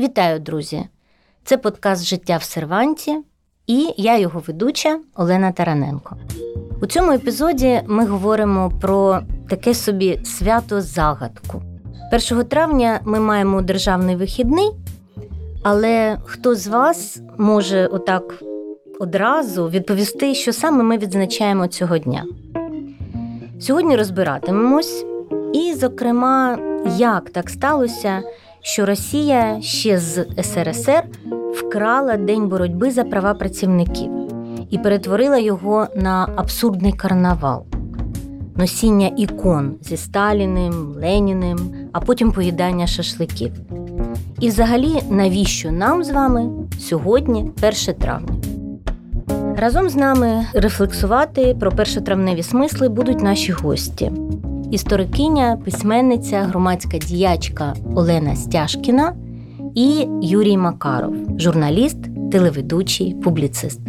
Вітаю, друзі! Це подкаст Життя в серванті і я його ведуча Олена Тараненко. У цьому епізоді ми говоримо про таке собі свято загадку. 1 травня ми маємо державний вихідний, але хто з вас може отак одразу відповісти, що саме ми відзначаємо цього дня? Сьогодні розбиратимемось, і, зокрема, як так сталося, що Росія ще з СРСР вкрала День боротьби за права працівників і перетворила його на абсурдний карнавал, носіння ікон зі Сталіним, Леніним, а потім поїдання шашликів. І, взагалі, навіщо нам з вами сьогодні 1 травня? Разом з нами рефлексувати про першотравневі смисли будуть наші гості. Історикиня, письменниця, громадська діячка Олена Стяжкіна і Юрій Макаров, журналіст, телеведучий, публіцист.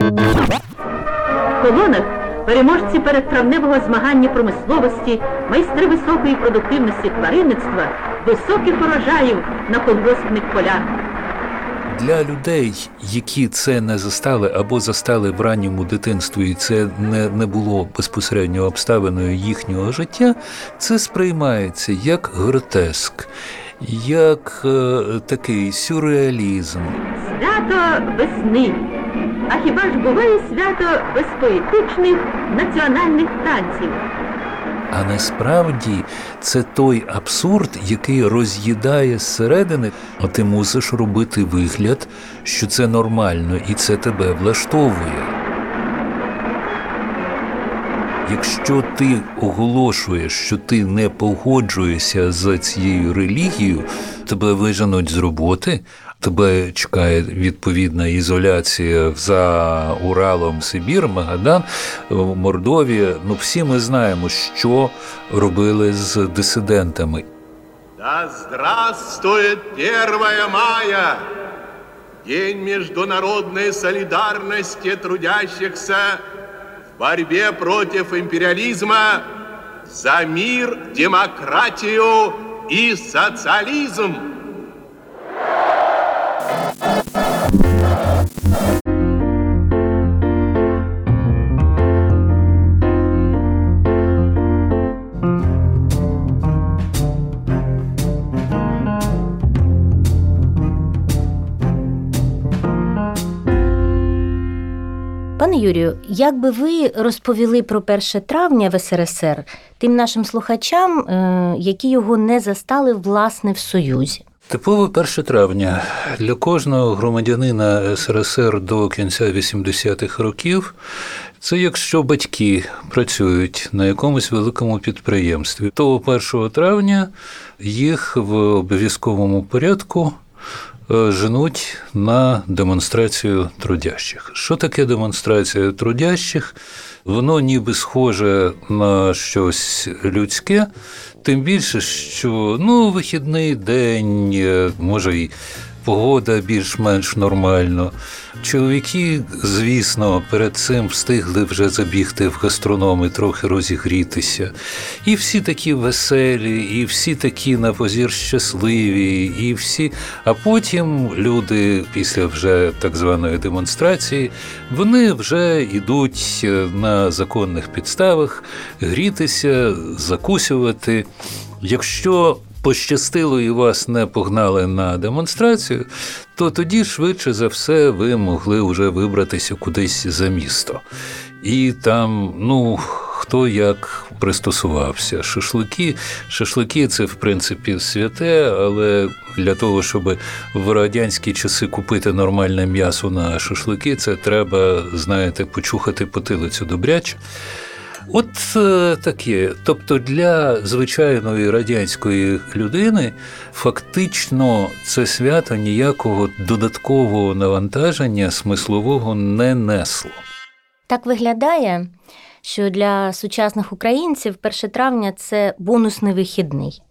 В колонах переможці передтравневого змагання промисловості, майстри високої продуктивності тваринництва, високих урожаїв на колгоспних полях. Для людей, які це не застали або застали в ранньому дитинстві, і це не, не було безпосередньо обставиною їхнього життя, це сприймається як гротеск, як е, такий сюрреалізм. Свято весни. А хіба ж буває свято без поетичних національних танців? А насправді це той абсурд, який роз'їдає зсередини, а ти мусиш робити вигляд, що це нормально і це тебе влаштовує. Якщо ти оголошуєш, що ти не погоджуєшся з цією релігією, тебе виженуть з роботи, тебе чекає відповідна ізоляція за Уралом, Сибір, Магадан, Мордовія. Ну всі ми знаємо, що робили з дисидентами. Да здравствует 1 мая, День международной солидарности трудящихся в борьбе против империализма за мир, демократию и социализм. Пане Юрію, як би ви розповіли про 1 травня в СРСР тим нашим слухачам, е, які його не застали власне в Союзі? Типове 1 травня для кожного громадянина СРСР до кінця 80-х років це якщо батьки працюють на якомусь великому підприємстві, то 1 травня їх в обов'язковому порядку женуть на демонстрацію трудящих. Що таке демонстрація трудящих? Воно ніби схоже на щось людське, тим більше, що ну, вихідний день, е, може й погода більш-менш нормально. Чоловіки, звісно, перед цим встигли вже забігти в гастрономи, трохи розігрітися. І всі такі веселі, і всі такі на позір щасливі, і всі. А потім люди після вже так званої демонстрації вони вже йдуть на законних підставах грітися, закусювати. Якщо пощастило і вас не погнали на демонстрацію, то тоді швидше за все ви могли вже вибратися кудись за місто. І там, ну, хто як пристосувався. Шашлики, шашлики це в принципі святе, але для того, щоб в радянські часи купити нормальне м'ясо на шашлики, це треба, знаєте, почухати потилицю добряче. От е, таке. Тобто для звичайної радянської людини фактично це свято ніякого додаткового навантаження смислового не несло. Так виглядає, що для сучасних українців 1 травня це бонусний вихідний.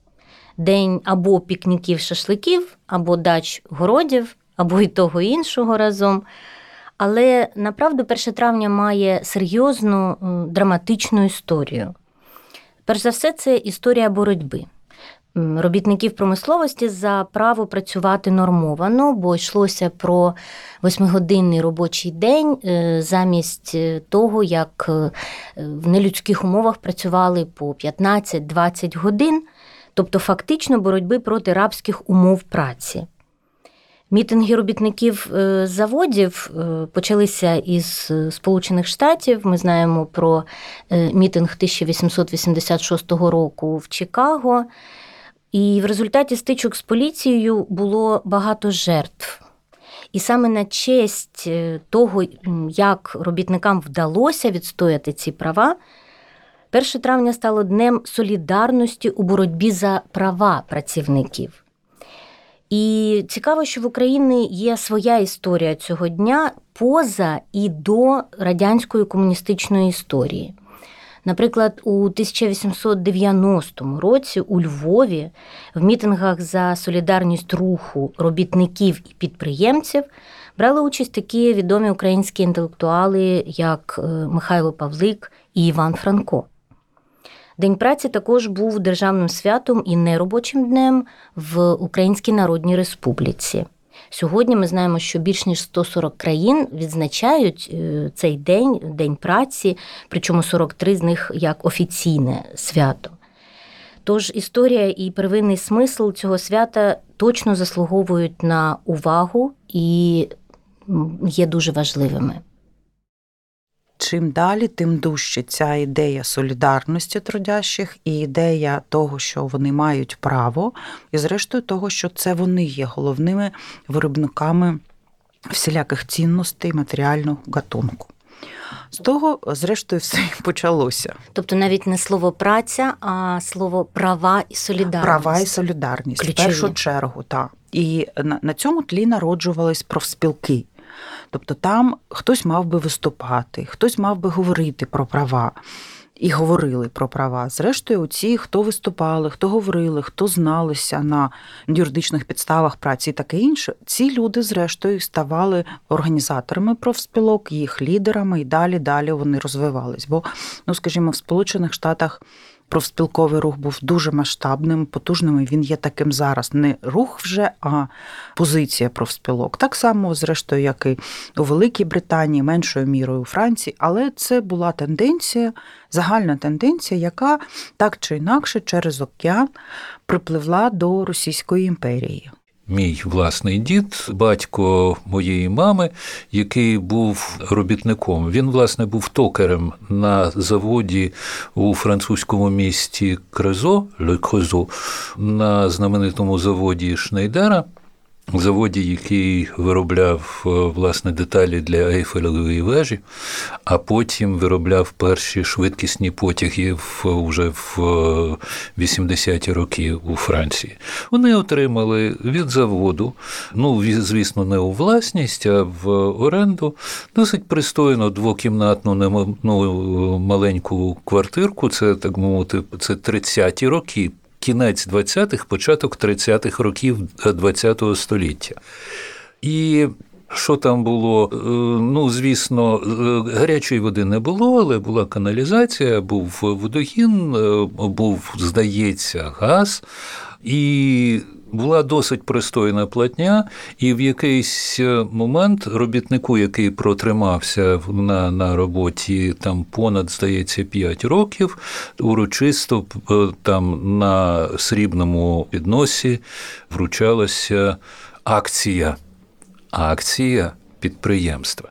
День або пікніків шашликів, або дач городів, або і того іншого разом. Але направду 1 травня має серйозну драматичну історію. Перш за все, це історія боротьби. робітників промисловості за право працювати нормовано, бо йшлося про восьмигодинний робочий день е, замість е, того, як е, в нелюдських умовах працювали по 15-20 годин, тобто фактично боротьби проти рабських умов праці. Мітинги робітників е, заводів е, почалися із е, Сполучених Штатів. Ми знаємо про мітинг 1886 року в Чикаго. І в результаті стичок з поліцією було багато жертв. І саме на честь того, як робітникам вдалося відстояти ці права, 1 травня стало днем солідарності у боротьбі за права працівників. І цікаво, що в Україні є своя історія цього дня поза і до радянської комуністичної історії. Наприклад, у 1890 році у Львові в мітингах за солідарність руху робітників і підприємців брали участь такі відомі українські інтелектуали, як е, Михайло Павлик і Іван Франко. День праці також був державним святом і неробочим днем в Українській Народній Республіці. Сьогодні ми знаємо, що більш ніж 140 країн відзначають е, цей день, день праці, причому 43 з них як офіційне свято. Тож історія і первинний смисл цього свята точно заслуговують на увагу і є дуже важливими. Чим далі, тим дужче ця ідея солідарності трудящих і ідея того, що вони мають право, і зрештою того, що це вони є головними виробниками всіляких цінностей матеріального гатунку. З того, зрештою, все і почалося. Тобто навіть не слово праця, а слово права і солідарність. Права і солідарність Ключові. в першу чергу, так. І на, цьому тлі народжувались профспілки. Тобто там хтось мав би виступати, хтось мав би говорити про права. І говорили про права. Зрештою, ці, хто виступали, хто говорили, хто зналися на юридичних підставах праці і таке інше, ці люди, зрештою, ставали організаторами профспілок, їх лідерами, і далі далі вони розвивались. Бо, ну скажімо, в Сполучених Штатах профспілковий рух був дуже масштабним, потужним. і Він є таким зараз. Не рух вже, а позиція профспілок. Так само, зрештою, як і у Великій Британії, меншою мірою у Франції, але це була тенденція, загальна тенденція, яка так чи інакше через океан припливла до Російської імперії. Мій власний дід, батько моєї мами, який був робітником. Він, власне, був токарем на заводі у французькому місті Крезо, Ле Крезо, на знаменитому заводі Шнейдера. Заводі, який виробляв е, власне деталі для Ейфелевої вежі, а потім виробляв перші швидкісні потяги в уже в е, 80-ті роки у Франції. Вони отримали від заводу, ну звісно, не у власність, а в оренду досить пристойну двокімнатну ну, маленьку квартирку. Це так мовити, це 30-ті роки кінець 20-х, початок 30-х років ХХ століття. І що там було? Е, Ну, звісно, е, гарячої води не було, але була каналізація, був водогін, е, був, здається, газ. І була досить пристойна платня, і в якийсь е, момент робітнику, який протримався на, на роботі там понад, здається, 5 років, урочисто е, там на срібному підносі вручалася акція. Акція підприємства.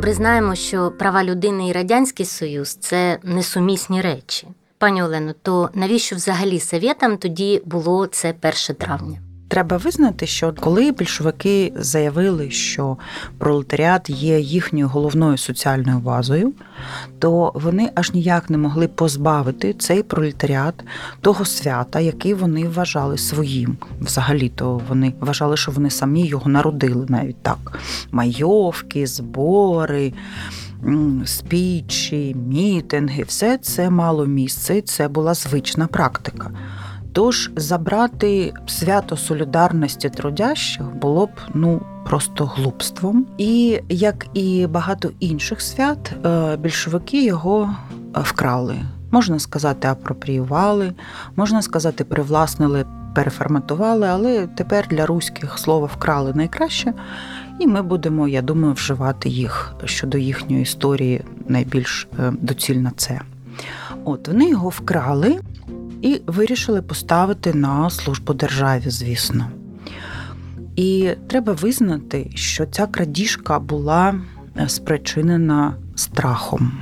Добре знаємо, що права людини і Радянський Союз це несумісні речі. Пані Олено, то навіщо взагалі совєтам тоді було це 1 травня? Треба визнати, що коли більшовики заявили, що пролетаріат є їхньою головною соціальною базою, то вони аж ніяк не могли позбавити цей пролетаріат того свята, який вони вважали своїм. Взагалі-то вони вважали, що вони самі його народили навіть так: майовки, збори. спічі, мітинги, все це мало місце, і це була звична практика. Тож забрати свято солідарності трудящих було б ну просто глупством. І як і багато інших свят, е, більшовики його е, вкрали. Можна сказати, апропріювали, можна сказати, привласнили, переформатували, але тепер для руських слово вкрали найкраще, і ми будемо, я думаю, вживати їх щодо їхньої історії найбільш е, доцільно це. От вони його вкрали і вирішили поставити на службу державі, звісно. І треба визнати, що ця крадіжка була е, спричинена страхом.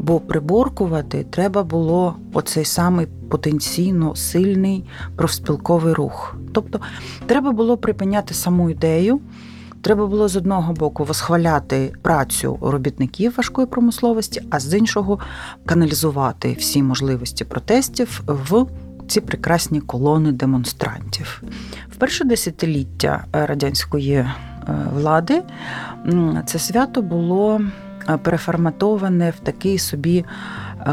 Бо приборкувати треба було оцей самий потенційно сильний профспілковий рух. Тобто треба було припиняти саму ідею, треба було з одного боку восхваляти працю робітників важкої промисловості, а з іншого каналізувати всі можливості протестів в ці прекрасні колони демонстрантів. В перше десятиліття радянської е, влади це свято було е, переформатоване в такий собі е,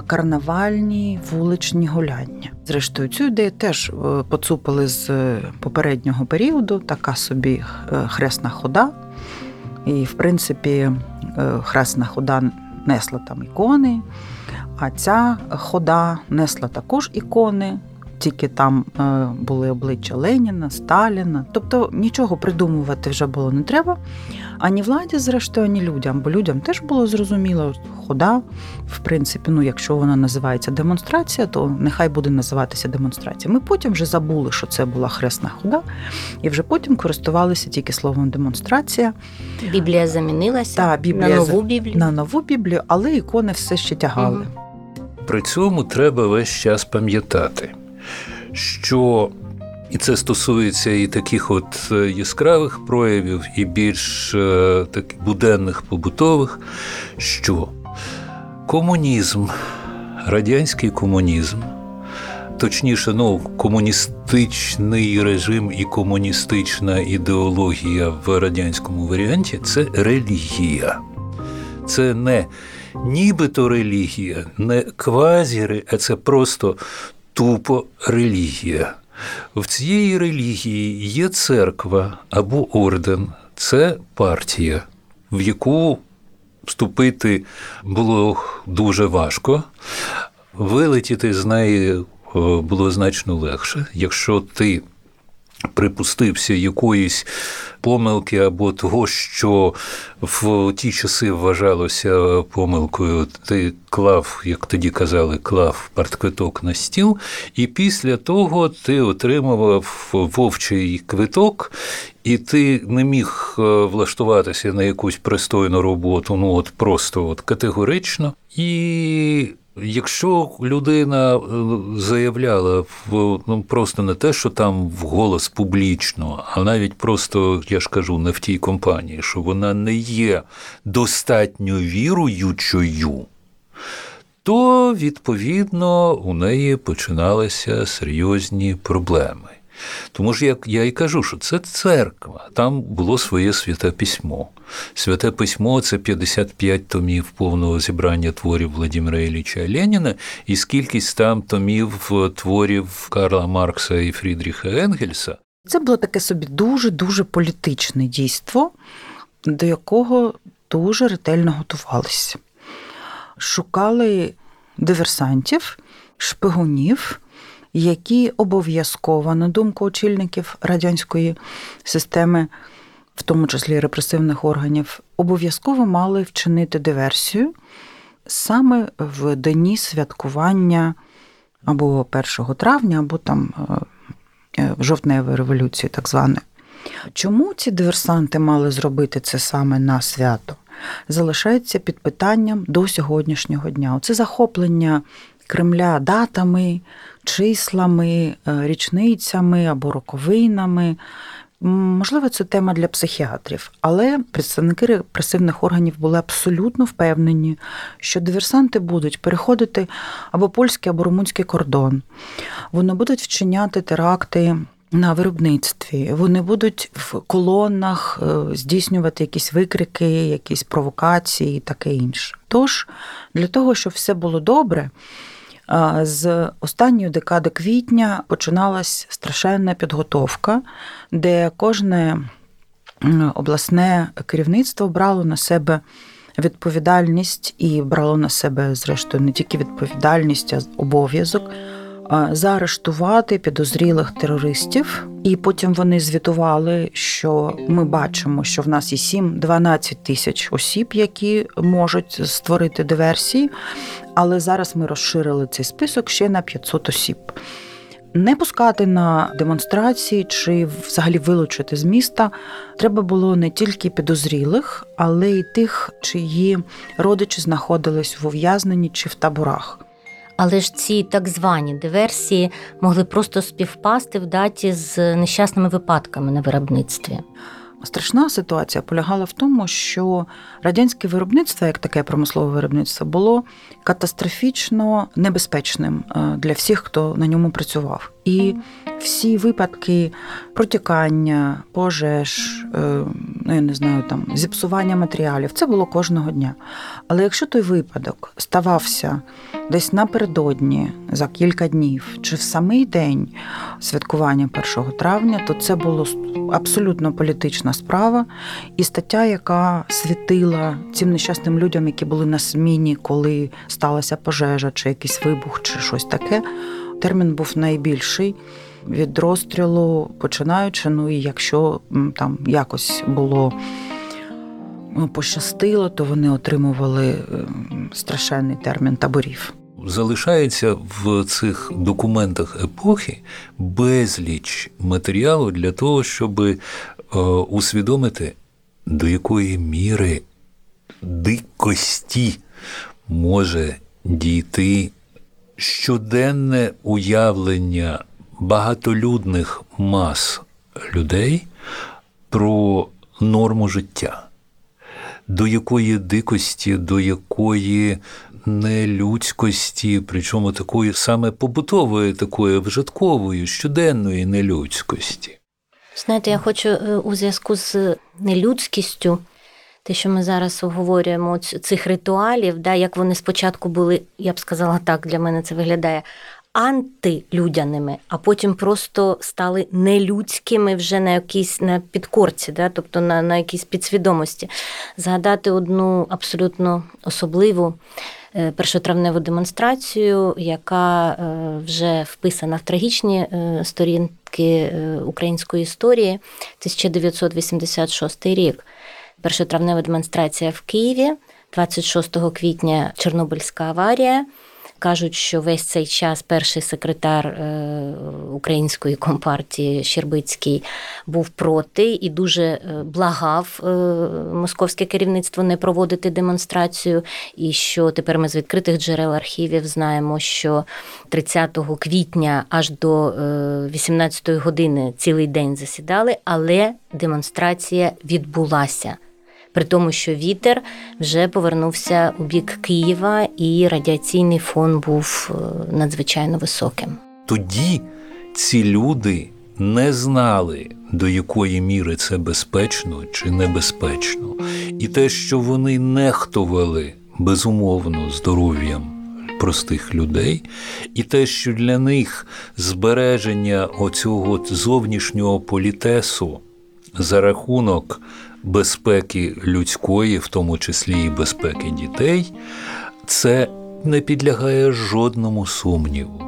карнавальні вуличні гуляння. Зрештою, цю ідею теж е, поцупили з е, попереднього періоду, така собі е, хресна хода. І, в принципі, е, хресна хода несла там ікони, а ця хода несла також ікони. Тільки там е, були обличчя Леніна, Сталіна. Тобто нічого придумувати вже було не треба. Ані владі, зрештою, ані людям, бо людям теж було зрозуміло, хода, в принципі, ну, якщо вона називається демонстрація, то нехай буде називатися демонстрація. Ми потім вже забули, що це була хресна хода, і вже потім користувалися тільки словом демонстрація Біблія замінилася Та, Біблія на нову Біблію. на нову Біблію, але ікони все ще тягали. Мгм. При цьому треба весь час пам'ятати, що і це стосується і таких от е, яскравих проявів, і більш е, таких буденних побутових, що комунізм, радянський комунізм, точніше, ну, комуністичний режим і комуністична ідеологія в радянському варіанті це релігія. Це не нібито релігія, не квазі, а це просто тупо релігія. В цієї релігії є церква або орден, це партія, в яку вступити було дуже важко. Вилетіти з неї е, було значно легше, якщо ти припустився якоїсь помилки або того, що в ті часи вважалося помилкою, ти клав, як тоді казали, клав партквиток на стіл, і після того ти отримував вовчий квиток. І ти не міг е, влаштуватися на якусь пристойну роботу, ну от просто от категорично. І Якщо людина е, заявляла ну просто не те, що там вголос публічно, а навіть просто, я ж кажу, не в тій компанії, що вона не є достатньо віруючою, то відповідно у неї починалися серйозні проблеми. Тому ж як я і кажу, що це церква, там було своє святе письмо. Святе письмо це 55 томів повного зібрання творів Владимира Ілліча Леніна, і скількись там томів творів Карла Маркса і Фрідріха Енгельса. Це було таке собі дуже-дуже політичне дійство, до якого дуже ретельно готувалися. Шукали диверсантів, шпигунів, які обов'язково, на думку очільників радянської системи, в тому числі репресивних органів, обов'язково мали вчинити диверсію саме в дні святкування або 1 травня, або там е, жовтневої революції, так зване. Чому ці диверсанти мали зробити це саме на свято? Залишається під питанням до сьогоднішнього дня. Оце захоплення Кремля датами, числами, е, річницями або роковинами. Можливо, це тема для психіатрів, але представники репресивних органів були абсолютно впевнені, що диверсанти будуть переходити або польський, або румунський кордон. Вони будуть вчиняти теракти на виробництві. Вони будуть в колонах е, здійснювати якісь викрики, якісь провокації і таке інше. Тож, для того, щоб все було добре, з останньої декади квітня починалась страшенна підготовка, де кожне обласне керівництво брало на себе відповідальність і брало на себе, зрештою, не тільки відповідальність, а обов'язок заарештувати підозрілих терористів. І потім вони звітували, що ми бачимо, що в нас є 7-12 тисяч осіб, які можуть створити диверсії. Але зараз ми розширили цей список ще на 500 осіб. Не пускати на демонстрації чи взагалі вилучити з міста треба було не тільки підозрілих, але й тих, чиї родичі знаходились в ув'язненні чи в таборах. Але ж ці так звані диверсії могли просто співпасти в даті з нещасними випадками на виробництві. Страшна ситуація полягала в тому, що радянське виробництво, як таке промислове виробництво, було катастрофічно небезпечним е, для всіх, хто на ньому працював. І всі випадки протікання, пожеж, е, ну я не знаю, там зіпсування матеріалів, це було кожного дня. Але якщо той випадок ставався десь напередодні за кілька днів чи в самий день святкування 1 травня, то це було абсолютно політична справа, і стаття, яка світила цим нещасним людям, які були на зміні, коли сталася пожежа, чи якийсь вибух, чи щось таке. Термін був найбільший від розстрілу, починаючи. Ну і якщо там якось було ну, пощастило, то вони отримували ем, страшенний термін таборів. Залишається в цих документах епохи безліч матеріалу для того, щоб е, усвідомити, до якої міри дикості може дійти щоденне уявлення багатолюдних мас людей про норму життя, до якої дикості, до якої нелюдськості, причому такої саме побутової, такої вжиткової, щоденної нелюдськості. Знаєте, я хочу е, у зв'язку з нелюдськістю, те, що ми зараз обговорюємо цих ритуалів, да, як вони спочатку були, я б сказала так, для мене це виглядає антилюдяними, а потім просто стали нелюдськими вже на якійсь на підкорці, да, тобто на, на якійсь підсвідомості. Згадати одну абсолютно особливу е, першотравневу демонстрацію, яка е, вже вписана в трагічні е, сторінки української історії, 1986 рік. Першотравнева демонстрація в Києві, 26 квітня Чорнобильська аварія. Кажуть, що весь цей час перший секретар е, української компартії Щербицький був проти і дуже е, благав е, московське керівництво не проводити демонстрацію. І що тепер ми з відкритих джерел архівів знаємо, що 30 квітня аж до е, 18 години цілий день засідали, але демонстрація відбулася. При тому, що вітер вже повернувся у бік Києва, і радіаційний фон був е, надзвичайно високим. Тоді ці люди не знали, до якої міри це безпечно чи небезпечно. І те, що вони нехтували безумовно здоров'ям простих людей, і те, що для них збереження оцього зовнішнього політесу за рахунок безпеки людської, в тому числі і безпеки дітей, це не підлягає жодному сумніву.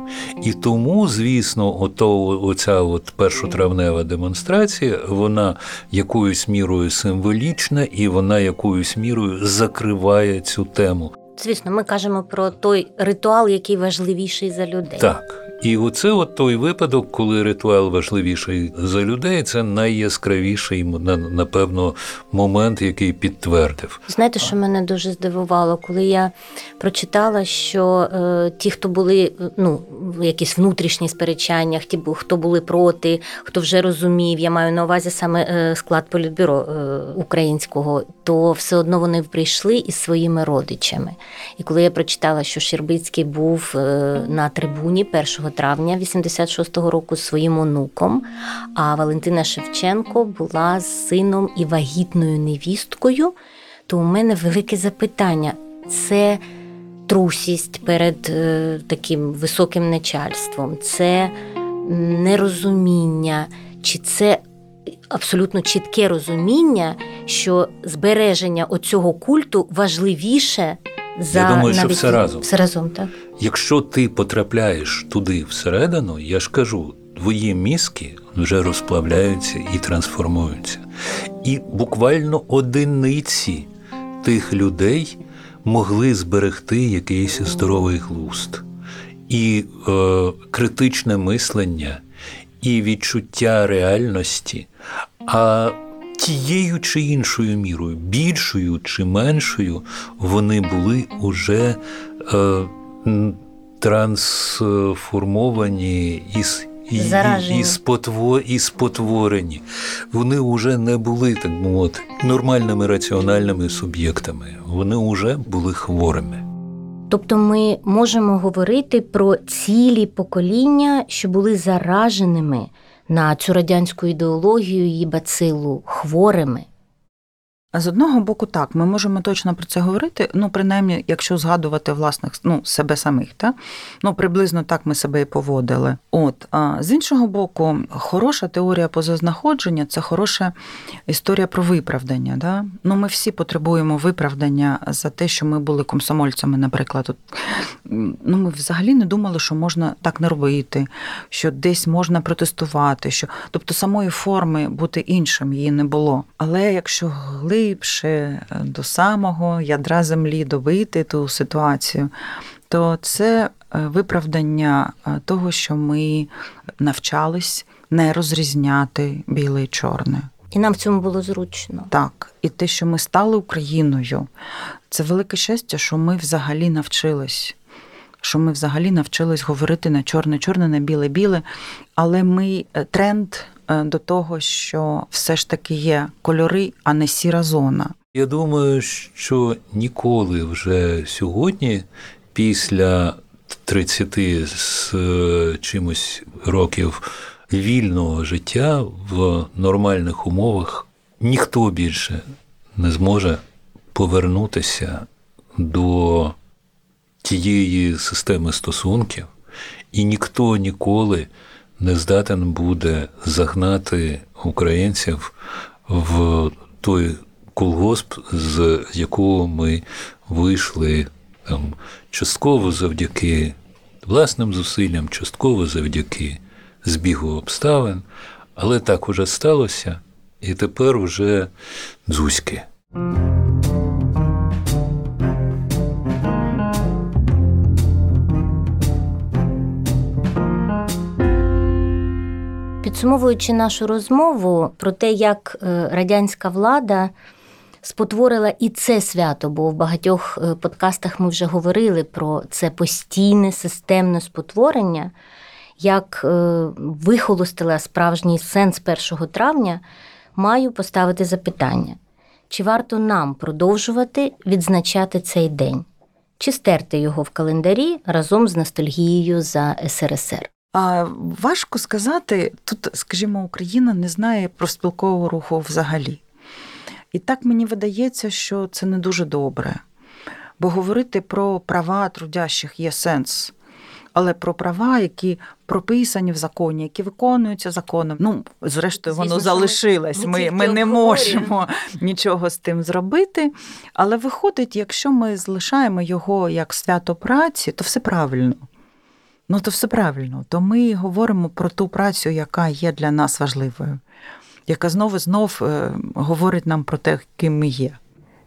І тому, звісно, ото, оця от першотравнева демонстрація, вона якоюсь мірою символічна і вона якоюсь мірою закриває цю тему. Звісно, ми кажемо про той ритуал, який важливіший за людей. Так. І оце от той випадок, коли ритуал важливіший за людей, це найяскравіший, на- напевно, момент, який підтвердив. Знаєте, що мене дуже здивувало, коли я прочитала, що е, ті, хто були е, ну, якісь внутрішні сперечання, ті, хто були проти, хто вже розумів, я маю на увазі саме е, склад політбюро е, українського, то все одно вони прийшли із своїми родичами. І коли я прочитала, що Щербицький був е, на трибуні 1 травня 86-го року з своїм онуком. А Валентина Шевченко була з сином і вагітною невісткою. То у мене велике запитання: це трусість перед е, таким високим начальством, це нерозуміння, чи це абсолютно чітке розуміння, що збереження оцього культу важливіше за думаю, що все разом. Все разом, так. Якщо ти потрапляєш туди всередину, я ж кажу, твої мізки вже розплавляються і трансформуються. І буквально одиниці тих людей могли зберегти якийсь здоровий глузд, і е, критичне мислення, і відчуття реальності. А тією чи іншою мірою, більшою чи меншою, вони були уже е, трансформовані і, с- і, і, і, спотво, і спотворені. Вони вже не були, так би мовити, нормальними раціональними суб'єктами. Вони вже були хворими. Тобто ми можемо говорити про цілі покоління, що були зараженими на цю радянську ідеологію, її бацилу, хворими. З одного боку, так, ми можемо точно про це говорити. Ну, принаймні, якщо згадувати власних ну, себе самих, та? ну приблизно так ми себе і поводили. От а з іншого боку, хороша теорія позазнаходження це хороша історія про виправдання. Да? Ну, ми всі потребуємо виправдання за те, що ми були комсомольцями, наприклад. От, ну, ми взагалі не думали, що можна так не робити, що десь можна протестувати, що тобто самої форми бути іншим її не було. Але якщо глибше е, до самого ядра землі добити ту ситуацію, то це е, виправдання е, того, що ми навчались не розрізняти біле і чорне. І нам в цьому було зручно. Так, і те, що ми стали Україною, це велике щастя, що ми взагалі навчились. Що ми взагалі навчились говорити на чорне-чорне, на біле-біле. Але ми е, тренд е, до того, що все ж таки є кольори, а не сіра зона. Я думаю, що ніколи вже сьогодні, після 30 з е, чимось років вільного життя в нормальних умовах, ніхто більше не зможе повернутися до тієї системи стосунків, і ніхто ніколи не здатен буде загнати українців в той колгосп, з якого ми вийшли там, частково завдяки власним зусиллям, частково завдяки збігу обставин, але так уже сталося, і тепер уже дзузьки. Підсумовуючи нашу розмову про те, як е, радянська влада спотворила і це свято, бо в багатьох е, подкастах ми вже говорили про це постійне системне спотворення, як е, вихолостила справжній сенс 1 травня, маю поставити запитання: чи варто нам продовжувати відзначати цей день? Чи стерти його в календарі разом з ностальгією за СРСР? А важко сказати, тут, скажімо, Україна не знає про спілкового руху взагалі. І так мені видається, що це не дуже добре. Бо говорити про права трудящих є сенс. Але про права, які прописані в законі, які виконуються законом, ну, зрештою, воно ми- залишилось. ми Ми, не можемо нічого з тим зробити. Але виходить, якщо ми залишаємо його як свято праці, то все правильно. Ну, то все правильно. То ми говоримо про ту працю, яка є для нас важливою, яка знову знов е, говорить нам про те, ким ми є.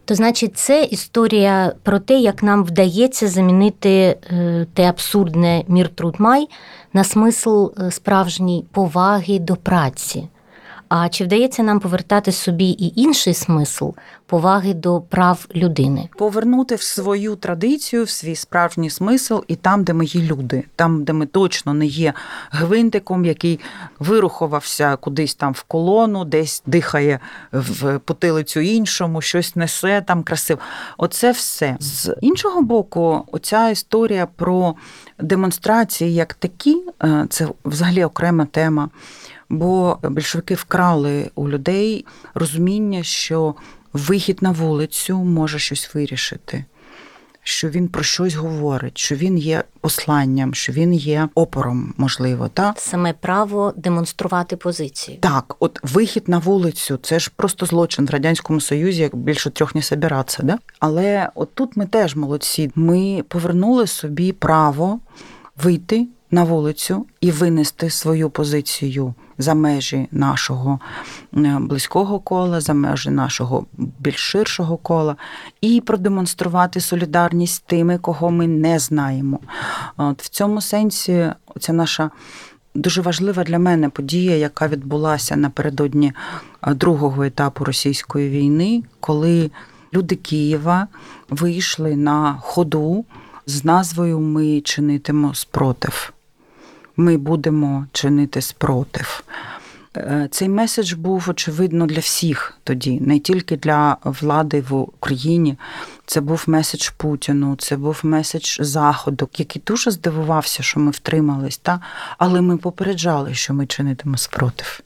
То значить, це історія про те, як нам вдається замінити е, те абсурдне мір труд май на смисл е, справжній поваги до праці. А чи вдається нам повертати собі і інший смисл поваги до прав людини? Повернути в свою традицію, в свій справжній смисл, і там, де ми є люди, там, де ми точно не є гвинтиком, який вирухувався кудись там в колону, десь дихає в потилицю іншому, щось несе там красиво. Оце все. З іншого боку, оця історія про демонстрації як такі, е, це взагалі окрема тема. Бо більшовики вкрали у людей розуміння, що вихід на вулицю може щось вирішити, що він про щось говорить, що він є посланням, що він є опором, можливо. Та? Саме право демонструвати позицію. Так, от вихід на вулицю це ж просто злочин в Радянському Союзі, як більше трьох не собиратися. Да? Але от тут ми теж молодці. Ми повернули собі право вийти на вулицю і винести свою позицію за межі нашого е, близького кола, за межі нашого більш ширшого кола, і продемонструвати солідарність тими, кого ми не знаємо. От в цьому сенсі ця наша. Дуже важлива для мене подія, яка відбулася напередодні е, другого етапу російської війни, коли люди Києва вийшли на ходу з назвою Ми чинитимо спротив. Ми будемо чинити спротив. Е, Цей меседж був очевидно для всіх тоді, не тільки для влади в Україні. Це був меседж Путіну, це був меседж Заходу, який дуже здивувався, що ми втримались, та? але ми попереджали, що ми чинитимо спротив.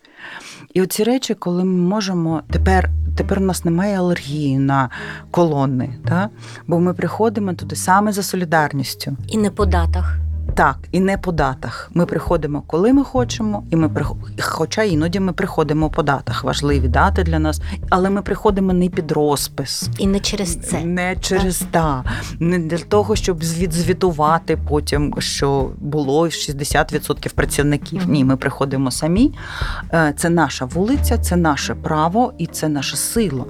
І оці речі, коли ми можемо тепер. Тепер у нас немає алергії на колони, та? бо ми приходимо туди саме за солідарністю. І не по датах. Так, і не по датах. Ми приходимо, коли ми хочемо, і ми прих... хоча іноді ми приходимо по датах, важливі дати для нас, але ми приходимо не під розпис. І не через це. Не через та, не для того, щоб відзвітувати потім, що було 60% працівників. Ні, ми приходимо самі. Е, Це наша вулиця, це наше право і це наша сила.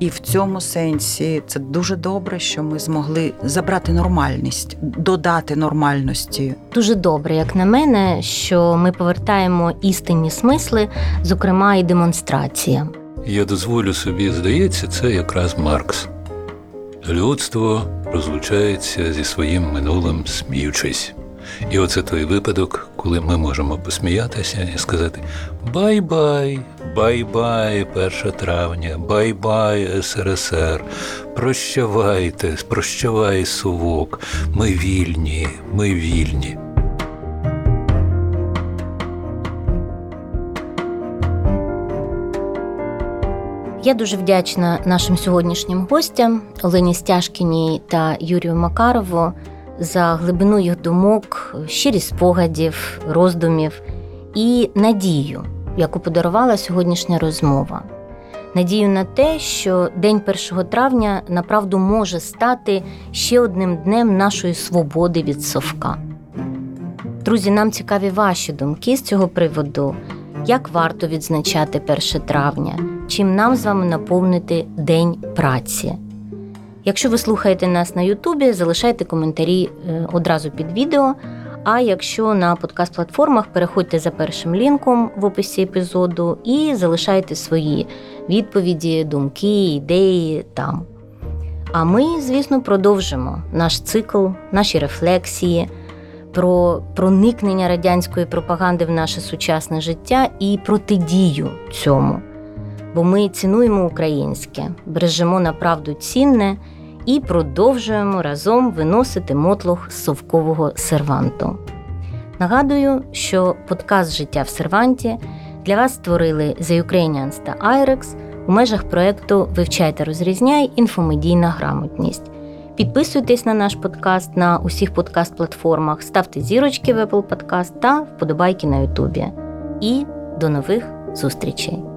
І в цьому сенсі це дуже добре, що ми змогли забрати нормальність, додати нормальності. Дуже добре, як на мене, що ми повертаємо істинні смисли, зокрема і демонстрація. Я дозволю собі, здається, це якраз Маркс. Людство розлучається зі своїм минулим, сміючись. І оце той випадок, коли ми можемо посміятися і сказати bye-bye, bye-bye, 1 травня, bye-bye, СРСР, прощавайте, прощавай, совок, ми вільні, ми вільні. Я дуже вдячна нашим сьогоднішнім гостям Олені Стяжкіній та Юрію Макарову за глибину їх думок, щирість спогадів, роздумів і надію, яку подарувала сьогоднішня розмова. Надію на те, що День 1 травня направду може стати ще одним днем нашої свободи від совка. Друзі, нам цікаві ваші думки з цього приводу. Як варто відзначати 1 травня? Чим нам з вами наповнити День праці? Якщо ви слухаєте нас на Ютубі, залишайте коментарі е, одразу під відео. А якщо на подкаст-платформах, переходьте за першим лінком в описі епізоду і залишайте свої відповіді, думки, ідеї там. А ми, звісно, продовжимо наш цикл, наші рефлексії про проникнення радянської пропаганди в наше сучасне життя і протидію цьому. Бо ми цінуємо українське, бережемо на правду цінне і продовжуємо разом виносити мотлох з совкового серванту. Нагадую, що подкаст Життя в серванті для вас створили The Ukrainians та IREX у межах проєкту Вивчайте, розрізняй інфомедійна грамотність. Підписуйтесь на наш подкаст на усіх подкаст-платформах, ставте зірочки в Apple Podcast та вподобайки на Ютубі. І до нових зустрічей!